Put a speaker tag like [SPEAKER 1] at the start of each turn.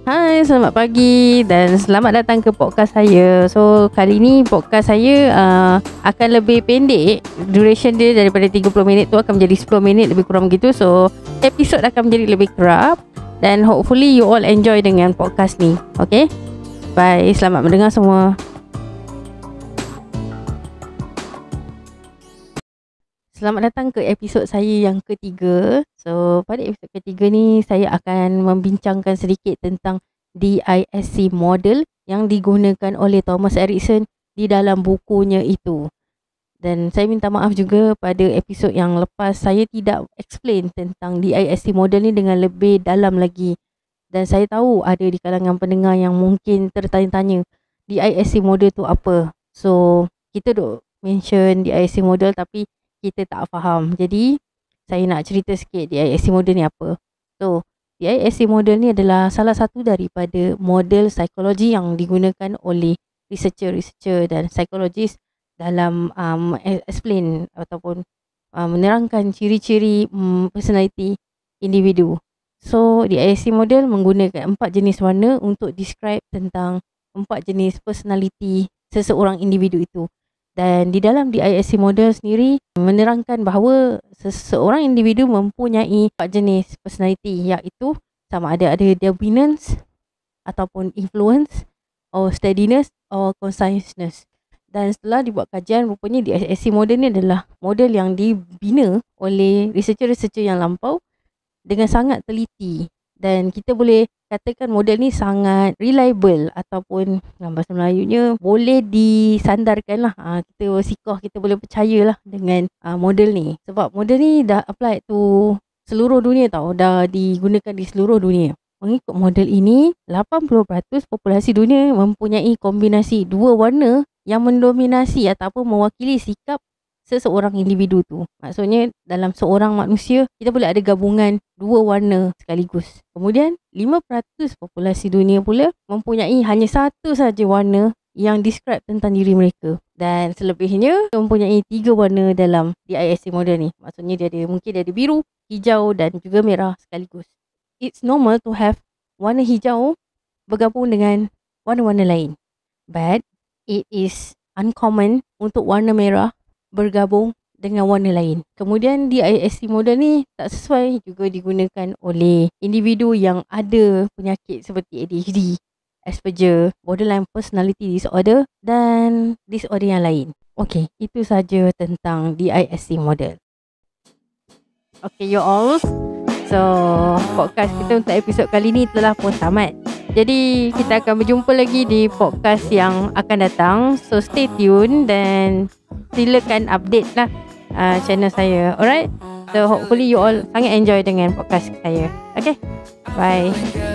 [SPEAKER 1] Hai, selamat pagi dan selamat datang ke podcast saya. So, kali ni podcast saya uh, akan lebih pendek. Duration dia daripada 30 minit tu akan menjadi 10 minit lebih kurang begitu. So, episod akan menjadi lebih kerap dan hopefully you all enjoy dengan podcast ni. Okay? Bye. Selamat mendengar semua. Selamat datang ke episod saya yang ketiga. So, pada episod ketiga ni saya akan membincangkan sedikit tentang DISC model yang digunakan oleh Thomas Edison di dalam bukunya itu. Dan saya minta maaf juga pada episod yang lepas saya tidak explain tentang DISC model ni dengan lebih dalam lagi. Dan saya tahu ada di kalangan pendengar yang mungkin tertanya-tanya DISC model tu apa. So, kita duk mention DISC model tapi kita tak faham. Jadi, saya nak cerita sikit DISC model ni apa. So, DISC model ni adalah salah satu daripada model psikologi yang digunakan oleh researcher-researcher dan psikologis dalam um, explain ataupun um, menerangkan ciri-ciri um, personality individu. So, DISC model menggunakan empat jenis warna untuk describe tentang empat jenis personality seseorang individu itu. Dan di dalam DISC model sendiri menerangkan bahawa seseorang individu mempunyai empat jenis personality iaitu sama ada ada dominance ataupun influence or steadiness or consciousness. Dan setelah dibuat kajian rupanya DISC model ni adalah model yang dibina oleh researcher-researcher yang lampau dengan sangat teliti dan kita boleh katakan model ni sangat reliable ataupun dalam bahasa Melayunya boleh disandarkan lah ha, kita sikoh kita boleh percayalah dengan uh, model ni. Sebab model ni dah apply to seluruh dunia tau. Dah digunakan di seluruh dunia. Mengikut model ini 80% populasi dunia mempunyai kombinasi dua warna yang mendominasi ataupun mewakili sikap seseorang individu tu. Maksudnya dalam seorang manusia kita boleh ada gabungan dua warna sekaligus. Kemudian 5% populasi dunia pula mempunyai hanya satu saja warna yang describe tentang diri mereka. Dan selebihnya mempunyai tiga warna dalam DISC model ni. Maksudnya dia ada mungkin dia ada biru, hijau dan juga merah sekaligus. It's normal to have warna hijau bergabung dengan warna-warna lain. But it is uncommon untuk warna merah bergabung dengan warna lain. Kemudian di ISC model ni tak sesuai juga digunakan oleh individu yang ada penyakit seperti ADHD, Asperger, borderline personality disorder dan disorder yang lain. Okey, itu saja tentang DISC model. Okay, you all. So, podcast kita untuk episod kali ni telah pun tamat. Jadi, kita akan berjumpa lagi di podcast yang akan datang. So, stay tune dan silakan update lah uh, channel saya. Alright? So hopefully you all sangat enjoy dengan podcast saya. Okay? Bye.